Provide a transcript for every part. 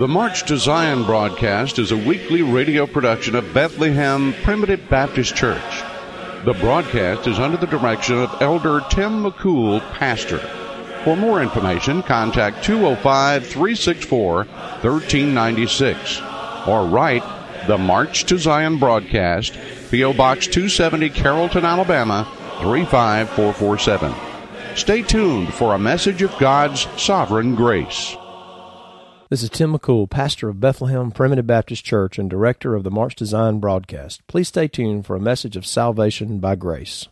The March to Zion broadcast is a weekly radio production of Bethlehem Primitive Baptist Church. The broadcast is under the direction of Elder Tim McCool, pastor. For more information, contact 205 364 1396 or write the March to Zion broadcast, P.O. Box 270, Carrollton, Alabama 35447. Stay tuned for a message of God's sovereign grace. This is Tim McCool, pastor of Bethlehem Primitive Baptist Church and director of the March to Zion broadcast. Please stay tuned for a message of salvation by grace.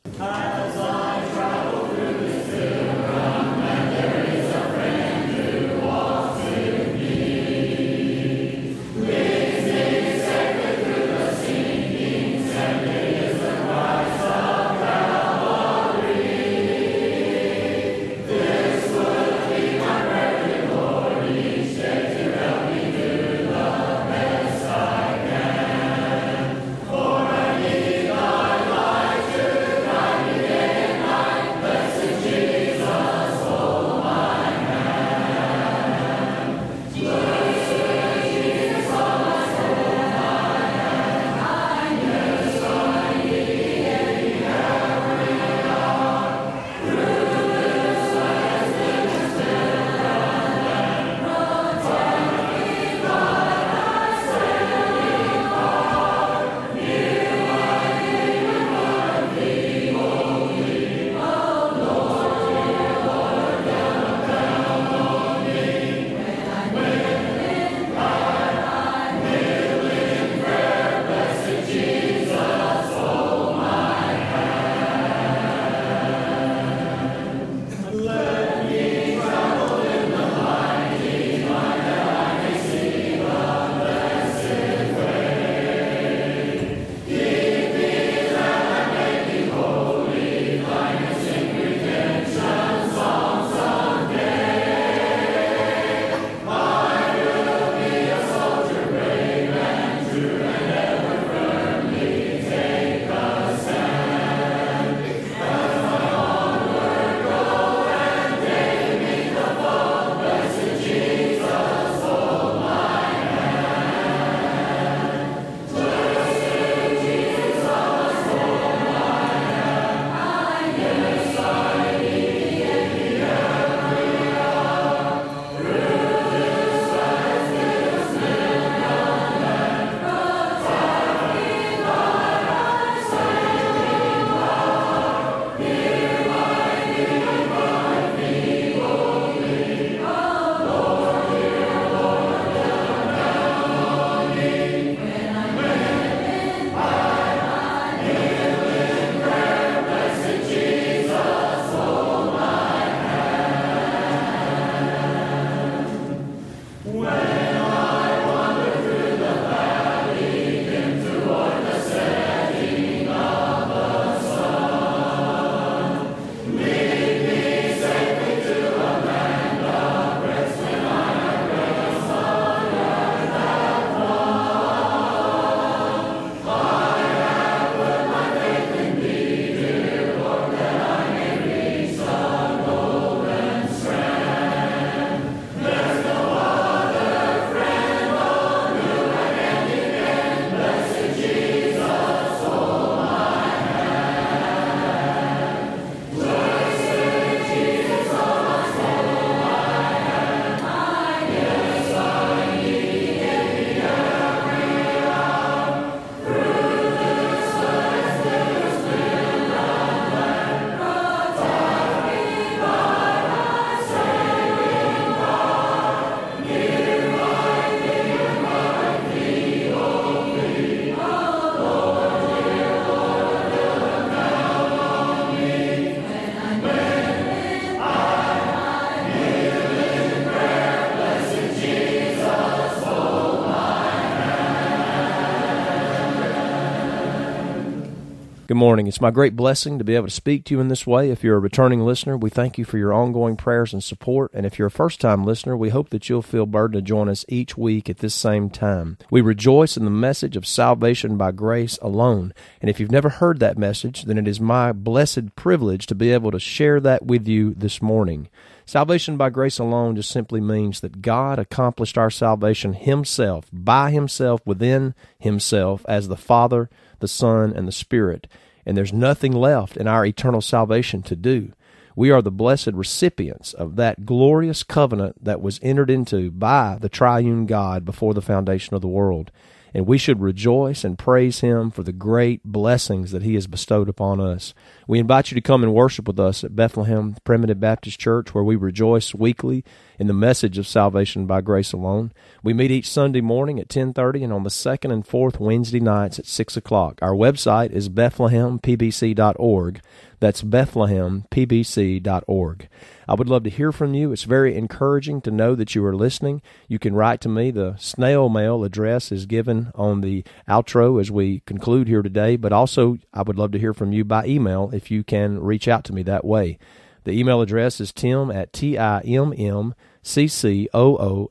Morning. It's my great blessing to be able to speak to you in this way. If you're a returning listener, we thank you for your ongoing prayers and support. And if you're a first time listener, we hope that you'll feel burdened to join us each week at this same time. We rejoice in the message of salvation by grace alone. And if you've never heard that message, then it is my blessed privilege to be able to share that with you this morning. Salvation by grace alone just simply means that God accomplished our salvation Himself, by Himself, within Himself, as the Father the Son, and the Spirit, and there's nothing left in our eternal salvation to do. We are the blessed recipients of that glorious covenant that was entered into by the triune God before the foundation of the world and we should rejoice and praise Him for the great blessings that He has bestowed upon us. We invite you to come and worship with us at Bethlehem Primitive Baptist Church, where we rejoice weekly in the message of salvation by grace alone. We meet each Sunday morning at 10:30 and on the second and fourth Wednesday nights at 6 o'clock. Our website is bethlehempbc.org. That's bethlehempbc.org. I would love to hear from you. It's very encouraging to know that you are listening. You can write to me. The snail mail address is given on the outro as we conclude here today, but also I would love to hear from you by email if you can reach out to me that way. The email address is tim at T-I-M-M C-C-O-O-L-L-A-W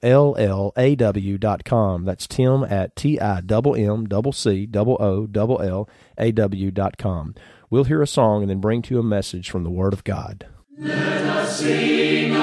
dot com. That's tim at T-I-M-M-C-C-O-O-L-L-A-W dot com. We'll hear a song and then bring to you a message from the Word of God. Let us sing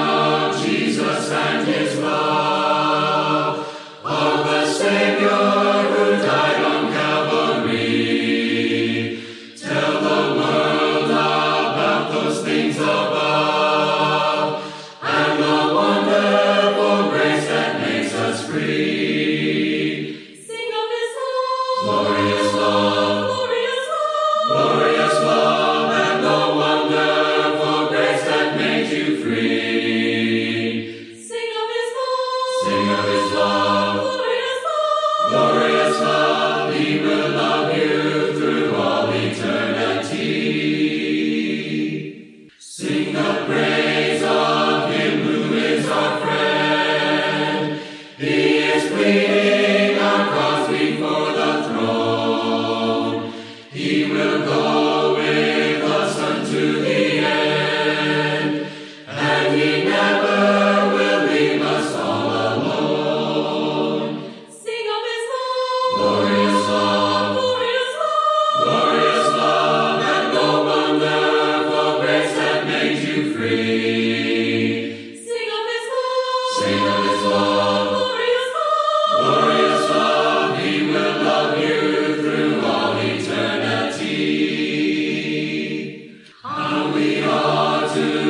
to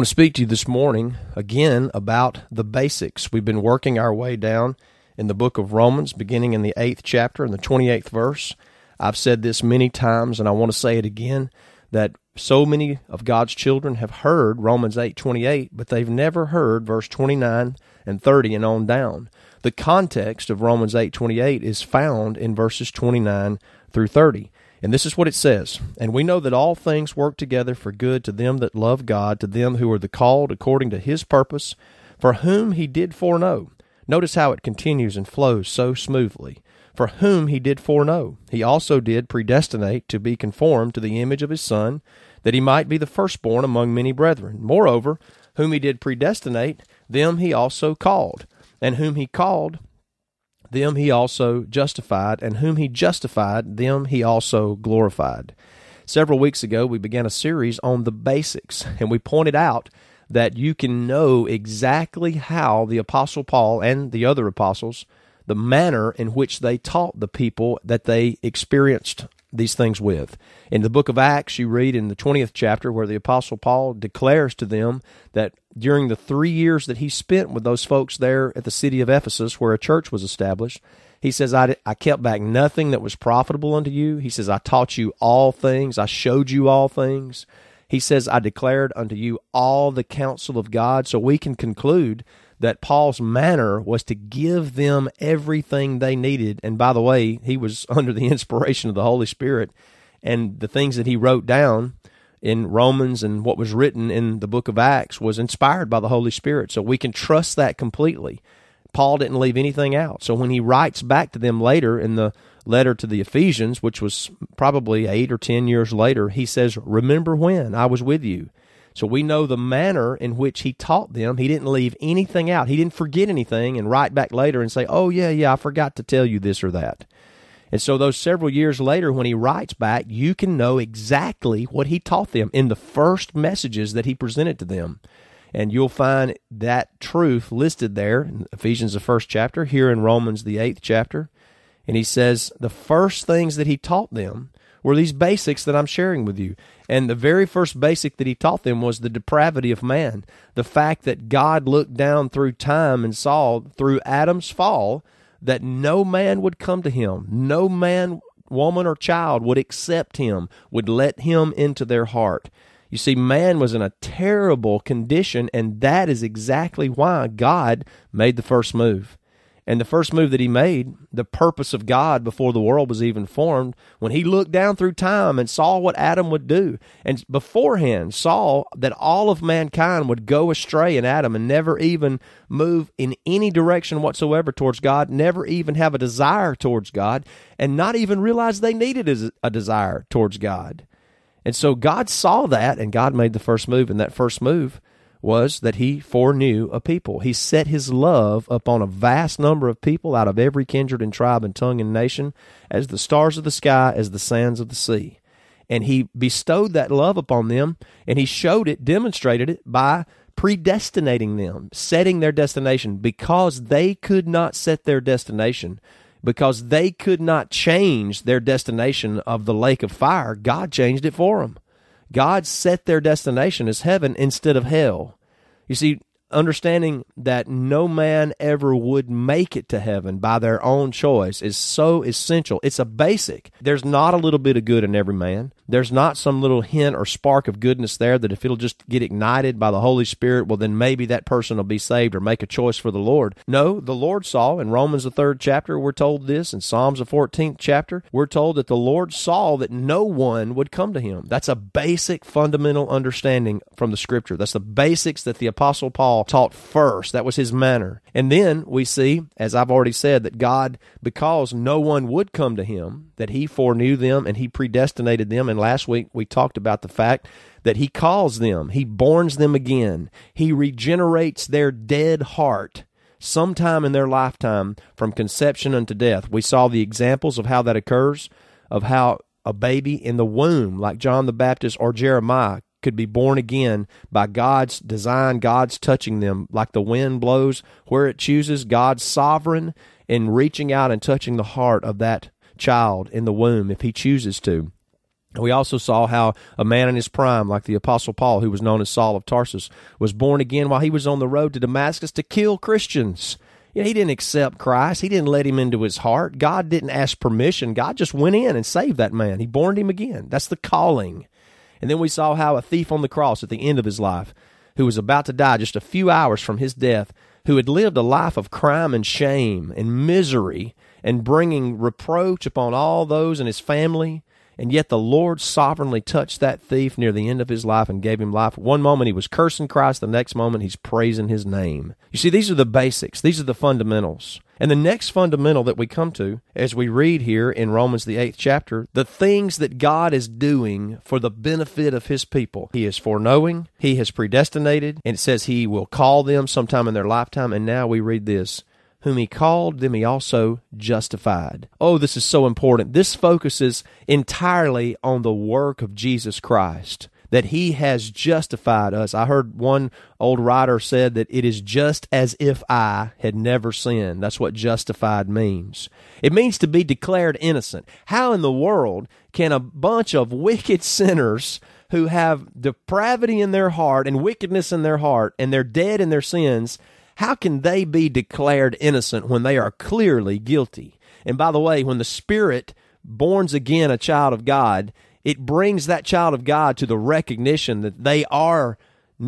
want to speak to you this morning again about the basics. We've been working our way down in the book of Romans, beginning in the eighth chapter and the 28th verse. I've said this many times, and I want to say it again that so many of God's children have heard Romans 8:28, but they've never heard verse 29 and 30 and on down. The context of Romans 8:28 is found in verses 29 through 30. And this is what it says And we know that all things work together for good to them that love God, to them who are the called according to his purpose, for whom he did foreknow. Notice how it continues and flows so smoothly. For whom he did foreknow, he also did predestinate to be conformed to the image of his Son, that he might be the firstborn among many brethren. Moreover, whom he did predestinate, them he also called. And whom he called, them he also justified, and whom he justified, them he also glorified. Several weeks ago, we began a series on the basics, and we pointed out that you can know exactly how the Apostle Paul and the other apostles, the manner in which they taught the people that they experienced these things with. In the book of Acts, you read in the 20th chapter where the Apostle Paul declares to them that during the three years that he spent with those folks there at the city of Ephesus, where a church was established, he says, I, I kept back nothing that was profitable unto you. He says, I taught you all things, I showed you all things. He says, I declared unto you all the counsel of God. So we can conclude that Paul's manner was to give them everything they needed. And by the way, he was under the inspiration of the Holy Spirit. And the things that he wrote down in Romans and what was written in the book of Acts was inspired by the Holy Spirit. So we can trust that completely. Paul didn't leave anything out. So when he writes back to them later in the letter to the Ephesians, which was probably eight or ten years later, he says, Remember when I was with you. So we know the manner in which he taught them. He didn't leave anything out. He didn't forget anything and write back later and say, Oh, yeah, yeah, I forgot to tell you this or that. And so, those several years later, when he writes back, you can know exactly what he taught them in the first messages that he presented to them. And you'll find that truth listed there in Ephesians, the first chapter, here in Romans, the eighth chapter. And he says the first things that he taught them were these basics that I'm sharing with you. And the very first basic that he taught them was the depravity of man. The fact that God looked down through time and saw through Adam's fall that no man would come to him. No man, woman, or child would accept him, would let him into their heart. You see, man was in a terrible condition, and that is exactly why God made the first move. And the first move that he made, the purpose of God before the world was even formed, when he looked down through time and saw what Adam would do, and beforehand saw that all of mankind would go astray in Adam and never even move in any direction whatsoever towards God, never even have a desire towards God, and not even realize they needed a desire towards God. And so God saw that, and God made the first move, and that first move was that he foreknew a people. He set his love upon a vast number of people out of every kindred and tribe and tongue and nation, as the stars of the sky, as the sands of the sea. And he bestowed that love upon them, and he showed it, demonstrated it by predestinating them, setting their destination, because they could not set their destination. Because they could not change their destination of the lake of fire, God changed it for them. God set their destination as heaven instead of hell. You see, understanding that no man ever would make it to heaven by their own choice is so essential. It's a basic. There's not a little bit of good in every man. There's not some little hint or spark of goodness there that if it'll just get ignited by the Holy Spirit, well, then maybe that person will be saved or make a choice for the Lord. No, the Lord saw in Romans, the third chapter, we're told this. In Psalms, the 14th chapter, we're told that the Lord saw that no one would come to him. That's a basic fundamental understanding from the scripture. That's the basics that the Apostle Paul taught first. That was his manner. And then we see, as I've already said, that God, because no one would come to him, that he foreknew them and he predestinated them. And last week we talked about the fact that he calls them, he borns them again, he regenerates their dead heart sometime in their lifetime from conception unto death. We saw the examples of how that occurs, of how a baby in the womb, like John the Baptist or Jeremiah, could be born again by God's design, God's touching them like the wind blows where it chooses, God's sovereign in reaching out and touching the heart of that child in the womb if he chooses to. We also saw how a man in his prime, like the Apostle Paul, who was known as Saul of Tarsus, was born again while he was on the road to Damascus to kill Christians. You know, he didn't accept Christ. He didn't let him into his heart. God didn't ask permission. God just went in and saved that man. He born him again. That's the calling. And then we saw how a thief on the cross at the end of his life, who was about to die just a few hours from his death, who had lived a life of crime and shame and misery and bringing reproach upon all those in his family. And yet the Lord sovereignly touched that thief near the end of his life and gave him life. One moment he was cursing Christ, the next moment he's praising his name. You see, these are the basics, these are the fundamentals. And the next fundamental that we come to, as we read here in Romans, the eighth chapter, the things that God is doing for the benefit of His people. He is foreknowing, He has predestinated, and it says He will call them sometime in their lifetime. And now we read this whom he called, them he also justified. Oh, this is so important. This focuses entirely on the work of Jesus Christ. that he has justified us. I heard one old writer said that it is just as if I had never sinned. That's what justified means. It means to be declared innocent. How in the world can a bunch of wicked sinners who have depravity in their heart and wickedness in their heart and they're dead in their sins, how can they be declared innocent when they are clearly guilty? And by the way, when the Spirit borns again a child of God, it brings that child of God to the recognition that they are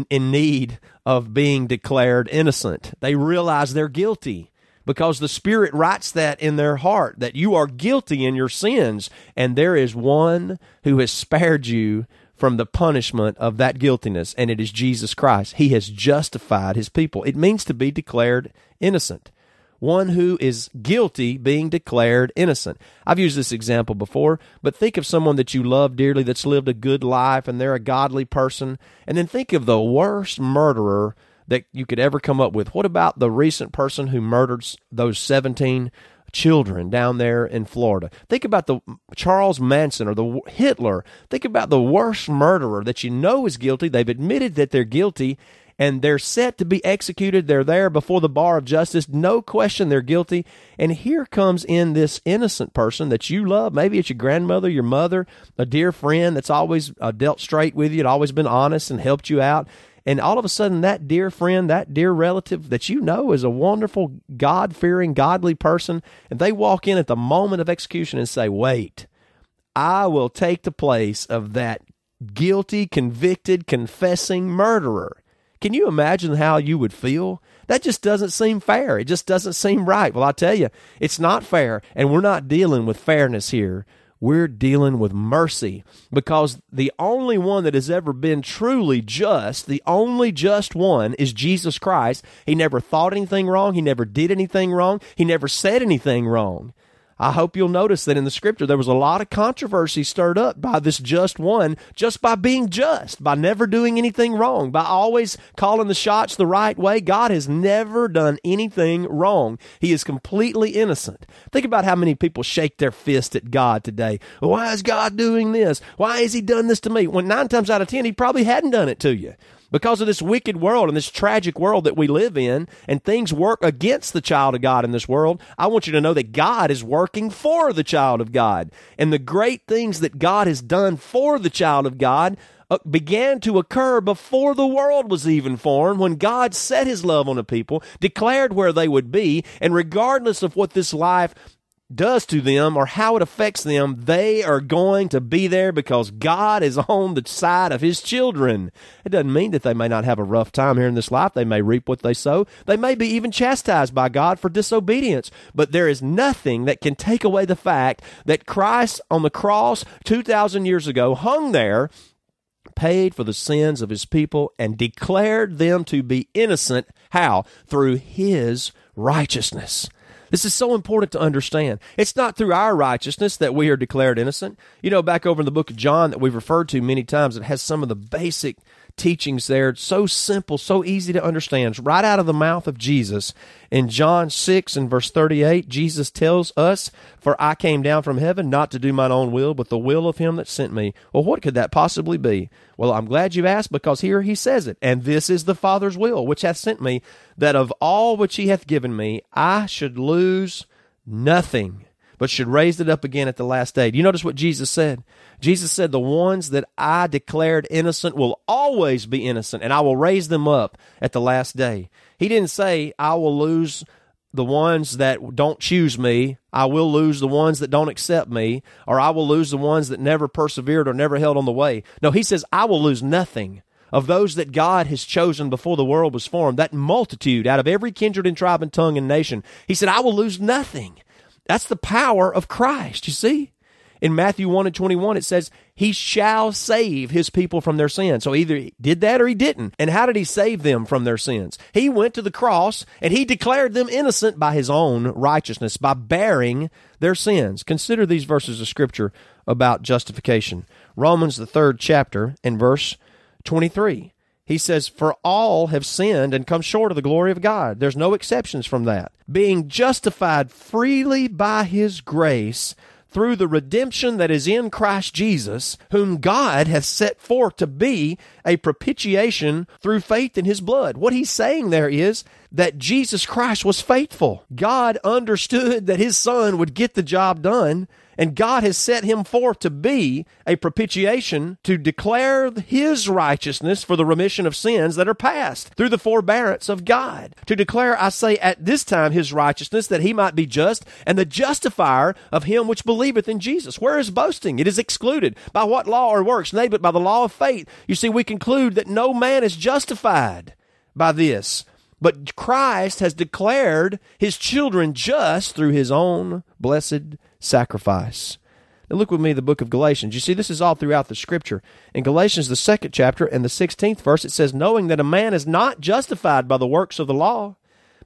in need of being declared innocent. They realize they're guilty because the Spirit writes that in their heart that you are guilty in your sins, and there is one who has spared you from the punishment of that guiltiness, and it is Jesus Christ. He has justified his people. It means to be declared innocent one who is guilty being declared innocent. I've used this example before, but think of someone that you love dearly that's lived a good life and they're a godly person, and then think of the worst murderer that you could ever come up with. What about the recent person who murdered those 17 children down there in Florida? Think about the Charles Manson or the Hitler. Think about the worst murderer that you know is guilty. They've admitted that they're guilty and they're set to be executed. They're there before the bar of justice. No question they're guilty. And here comes in this innocent person that you love. Maybe it's your grandmother, your mother, a dear friend that's always uh, dealt straight with you, had always been honest and helped you out. And all of a sudden, that dear friend, that dear relative that you know is a wonderful, God fearing, godly person, and they walk in at the moment of execution and say, Wait, I will take the place of that guilty, convicted, confessing murderer. Can you imagine how you would feel? That just doesn't seem fair. It just doesn't seem right. Well, I tell you, it's not fair, and we're not dealing with fairness here. We're dealing with mercy because the only one that has ever been truly just, the only just one is Jesus Christ. He never thought anything wrong. He never did anything wrong. He never said anything wrong. I hope you'll notice that in the scripture there was a lot of controversy stirred up by this just one, just by being just, by never doing anything wrong, by always calling the shots the right way. God has never done anything wrong. He is completely innocent. Think about how many people shake their fist at God today. Why is God doing this? Why has He done this to me? When nine times out of ten, He probably hadn't done it to you because of this wicked world and this tragic world that we live in, and things work against the child of God in this world, I want you to know that God is working for the child of God. And the great things that God has done for the child of God uh, began to occur before the world was even formed when God set his love on a people, declared where they would be, and regardless of what this life does to them or how it affects them, they are going to be there because God is on the side of His children. It doesn't mean that they may not have a rough time here in this life. They may reap what they sow. They may be even chastised by God for disobedience. But there is nothing that can take away the fact that Christ on the cross 2,000 years ago hung there paid for the sins of his people and declared them to be innocent. How? Through his righteousness. This is so important to understand. It's not through our righteousness that we are declared innocent. You know, back over in the book of John that we've referred to many times, it has some of the basic teachings there. It's so simple, so easy to understand. It's right out of the mouth of Jesus. In John 6 and verse 38, Jesus tells us, For I came down from heaven not to do mine own will, but the will of him that sent me. Well, what could that possibly be? Well, I'm glad you asked, because here he says it. And this is the Father's will, which hath sent me, that of all which he hath given me, I should lose nothing but should raise it up again at the last day. Do you notice what Jesus said? Jesus said, The ones that I declared innocent will always be innocent, and I will raise them up at the last day. He didn't say, I will lose the ones that don't choose me. I will lose the ones that don't accept me, or I will lose the ones that never persevered or never held on the way. No, he says, I will lose nothing of those that God has chosen before the world was formed, that multitude out of every kindred and tribe and tongue and nation. He said, I will lose nothing. That's the power of Christ, you see? In Matthew 1 and 21, it says, He shall save His people from their sins. So either he did that or He didn't. And how did He save them from their sins? He went to the cross and He declared them innocent by His own righteousness, by bearing their sins. Consider these verses of Scripture about justification. Romans, the third chapter, and verse 23. He says, For all have sinned and come short of the glory of God. There's no exceptions from that. Being justified freely by his grace through the redemption that is in Christ Jesus, whom God hath set forth to be a propitiation through faith in his blood. What he's saying there is that Jesus Christ was faithful. God understood that his son would get the job done, and God has set him forth to be a propitiation to declare his righteousness for the remission of sins that are past through the forbearance of God. To declare, I say, at this time his righteousness that he might be just and the justifier of him which believeth in Jesus. Where is boasting? It is excluded. By what law or works? Nay, but by the law of faith. You see, we conclude that no man is justified by this. But Christ has declared his children just through his own blessed sacrifice. Now look with me the book of Galatians. You see, this is all throughout the scripture. In Galatians, the second chapter and the 16th verse, it says, Knowing that a man is not justified by the works of the law,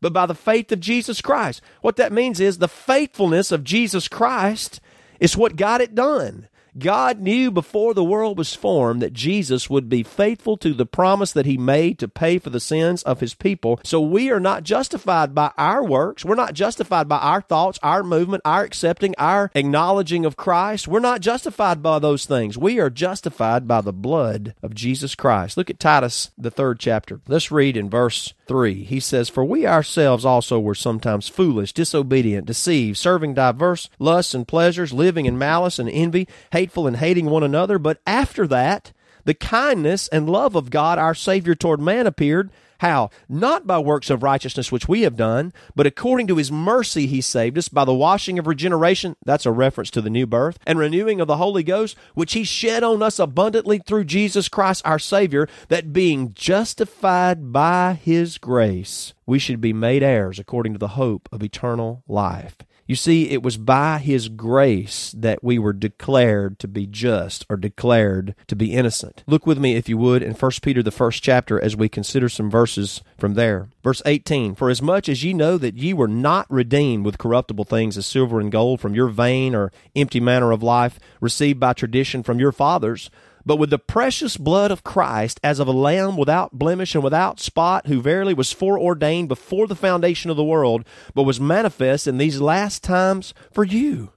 but by the faith of Jesus Christ. What that means is the faithfulness of Jesus Christ is what got it done. God knew before the world was formed that Jesus would be faithful to the promise that he made to pay for the sins of his people. So we are not justified by our works. We're not justified by our thoughts, our movement, our accepting, our acknowledging of Christ. We're not justified by those things. We are justified by the blood of Jesus Christ. Look at Titus, the third chapter. Let's read in verse 3. He says, For we ourselves also were sometimes foolish, disobedient, deceived, serving diverse lusts and pleasures, living in malice and envy, hateful and hating one another. But after that, the kindness and love of God our Savior toward man appeared. How? Not by works of righteousness which we have done, but according to his mercy he saved us by the washing of regeneration. That's a reference to the new birth and renewing of the Holy Ghost, which he shed on us abundantly through Jesus Christ our Savior, that being justified by his grace, we should be made heirs according to the hope of eternal life. You see, it was by His grace that we were declared to be just or declared to be innocent. Look with me, if you would, in 1 Peter, the first chapter, as we consider some verses from there. Verse 18 For as much as ye know that ye were not redeemed with corruptible things as silver and gold from your vain or empty manner of life, received by tradition from your fathers, but with the precious blood of Christ, as of a lamb without blemish and without spot, who verily was foreordained before the foundation of the world, but was manifest in these last times for you.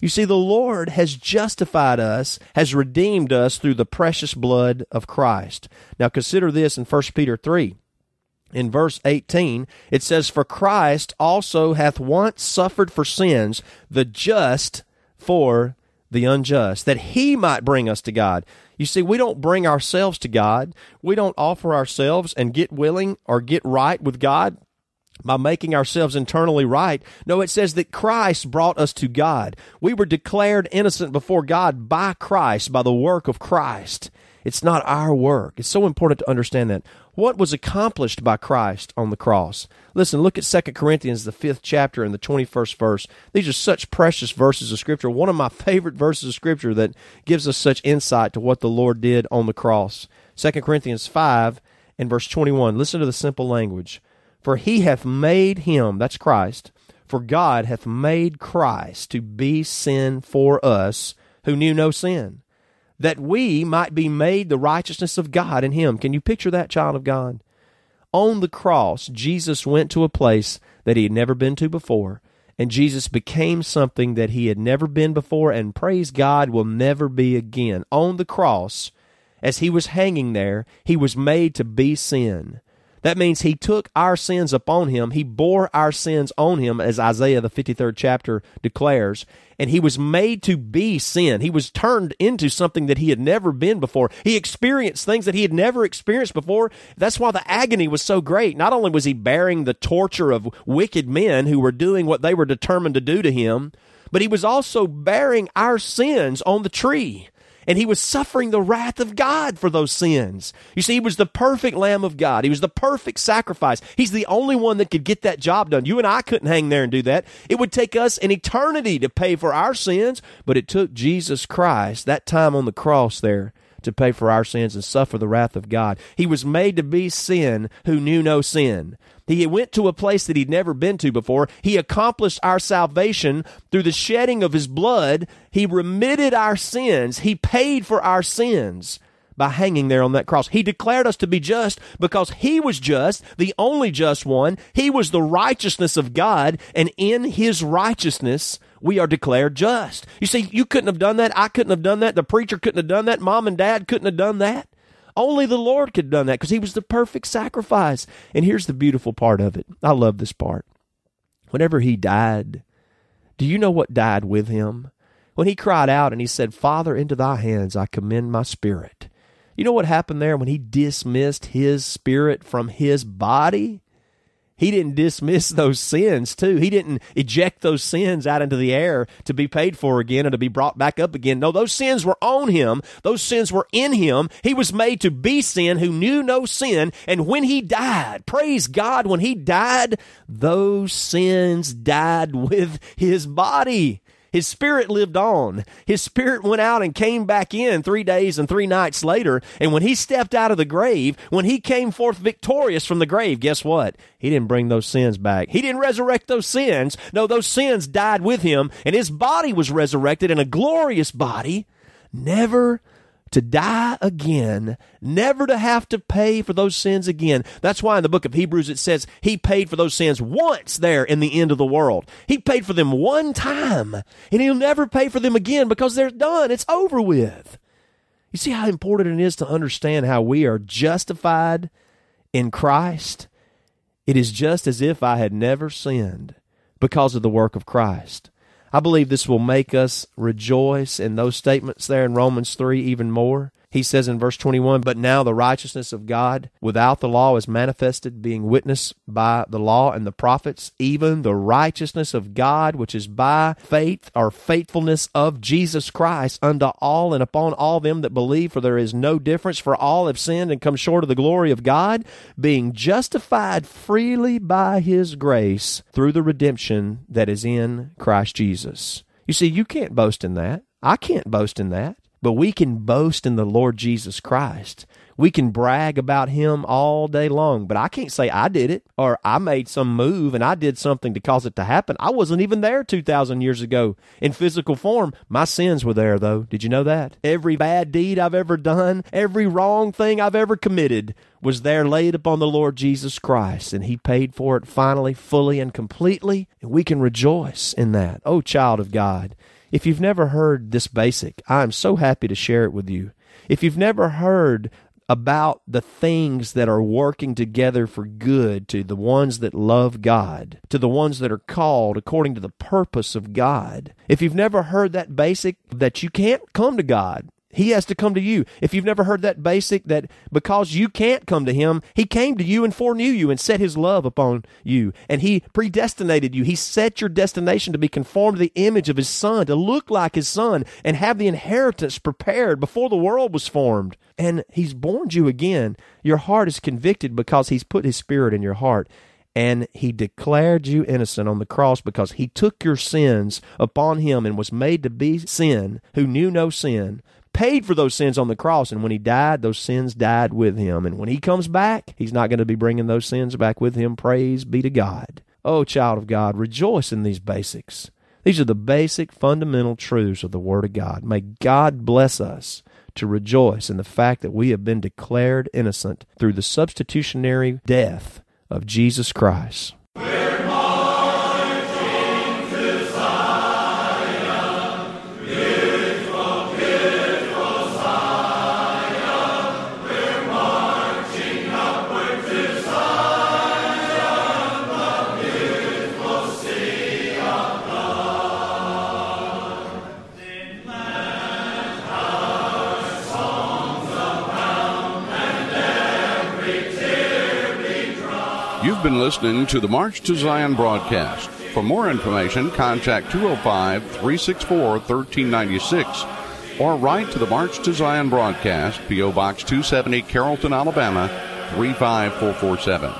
You see, the Lord has justified us, has redeemed us through the precious blood of Christ. Now consider this in 1 Peter 3. In verse 18, it says, For Christ also hath once suffered for sins, the just for the unjust, that he might bring us to God. You see, we don't bring ourselves to God. We don't offer ourselves and get willing or get right with God by making ourselves internally right. No, it says that Christ brought us to God. We were declared innocent before God by Christ, by the work of Christ. It's not our work. It's so important to understand that. What was accomplished by Christ on the cross? Listen, look at 2 Corinthians, the fifth chapter and the 21st verse. These are such precious verses of Scripture. One of my favorite verses of Scripture that gives us such insight to what the Lord did on the cross. 2 Corinthians 5 and verse 21. Listen to the simple language. For he hath made him, that's Christ, for God hath made Christ to be sin for us who knew no sin that we might be made the righteousness of God in him. Can you picture that, child of God? On the cross, Jesus went to a place that he had never been to before, and Jesus became something that he had never been before, and praise God, will never be again. On the cross, as he was hanging there, he was made to be sin. That means he took our sins upon him. He bore our sins on him, as Isaiah, the 53rd chapter, declares. And he was made to be sin. He was turned into something that he had never been before. He experienced things that he had never experienced before. That's why the agony was so great. Not only was he bearing the torture of wicked men who were doing what they were determined to do to him, but he was also bearing our sins on the tree and he was suffering the wrath of God for those sins. You see, he was the perfect Lamb of God. He was the perfect sacrifice. He's the only one that could get that job done. You and I couldn't hang there and do that. It would take us an eternity to pay for our sins, but it took Jesus Christ that time on the cross there to pay for our sins and suffer the wrath of God. He was made to be sin who knew no sin. He went to a place that he'd never been to before. He accomplished our salvation through the shedding of his blood. He remitted our sins. He paid for our sins by hanging there on that cross. He declared us to be just because he was just, the only just one. He was the righteousness of God, and in his righteousness we are declared just. You see, you couldn't have done that. I couldn't have done that. The preacher couldn't have done that. Mom and dad couldn't have done that. Only the Lord could have done that because he was the perfect sacrifice. And here's the beautiful part of it. I love this part. Whenever he died, do you know what died with him? When he cried out and he said, Father, into thy hands I commend my spirit. You know what happened there when he dismissed his spirit from his body? He didn't dismiss those sins too. He didn't eject those sins out into the air to be paid for again and to be brought back up again. No, those sins were on him. Those sins were in him. He was made to be sin who knew no sin. And when he died, praise God, when he died, those sins died with his body. His spirit lived on. His spirit went out and came back in three days and three nights later. And when he stepped out of the grave, when he came forth victorious from the grave, guess what? He didn't bring those sins back. He didn't resurrect those sins. No, those sins died with him, and his body was resurrected in a glorious body, never to die again, never to have to pay for those sins again. That's why in the book of Hebrews it says he paid for those sins once there in the end of the world. He paid for them one time, and he'll never pay for them again because they're done. It's over with. You see how important it is to understand how we are justified in Christ? It is just as if I had never sinned because of the work of Christ. I believe this will make us rejoice in those statements there in Romans 3 even more. He says in verse 21 But now the righteousness of God without the law is manifested, being witnessed by the law and the prophets, even the righteousness of God, which is by faith or faithfulness of Jesus Christ unto all and upon all them that believe. For there is no difference, for all have sinned and come short of the glory of God, being justified freely by his grace through the redemption that is in Christ Jesus. You see, you can't boast in that. I can't boast in that. But we can boast in the Lord Jesus Christ. We can brag about him all day long, but I can't say I did it or I made some move and I did something to cause it to happen. I wasn't even there 2,000 years ago in physical form. My sins were there, though. Did you know that? Every bad deed I've ever done, every wrong thing I've ever committed was there laid upon the Lord Jesus Christ, and He paid for it finally, fully, and completely, and we can rejoice in that. Oh, child of God. If you've never heard this basic, I'm so happy to share it with you. If you've never heard about the things that are working together for good to the ones that love God, to the ones that are called according to the purpose of God. If you've never heard that basic, that you can't come to God he has to come to you. If you've never heard that basic, that because you can't come to Him, He came to you and foreknew you and set His love upon you. And He predestinated you. He set your destination to be conformed to the image of His Son, to look like His Son, and have the inheritance prepared before the world was formed. And He's born you again. Your heart is convicted because He's put His Spirit in your heart and he declared you innocent on the cross because he took your sins upon him and was made to be sin who knew no sin paid for those sins on the cross. And when he died, those sins died with him. And when he comes back, he's not going to be bringing those sins back with him. Praise be to God. Oh, child of God, rejoice in these basics. These are the basic fundamental truths of the Word of God. May God bless us to rejoice in the fact that we have been declared innocent through the substitutionary death of Jesus Christ. You've been listening to the March to Zion broadcast. For more information, contact 205 364 1396 or write to the March to Zion broadcast, P.O. Box 270, Carrollton, Alabama 35447.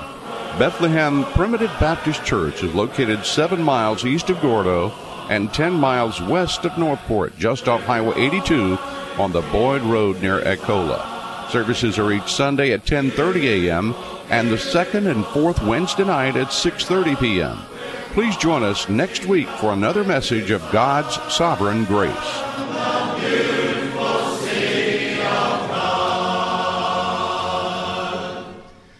Bethlehem Primitive Baptist Church is located seven miles east of Gordo and 10 miles west of Northport, just off Highway 82 on the Boyd Road near Echola. Services are each Sunday at 10:30 a.m and the second and fourth Wednesday night at 6:30 p.m. Please join us next week for another message of God's sovereign grace.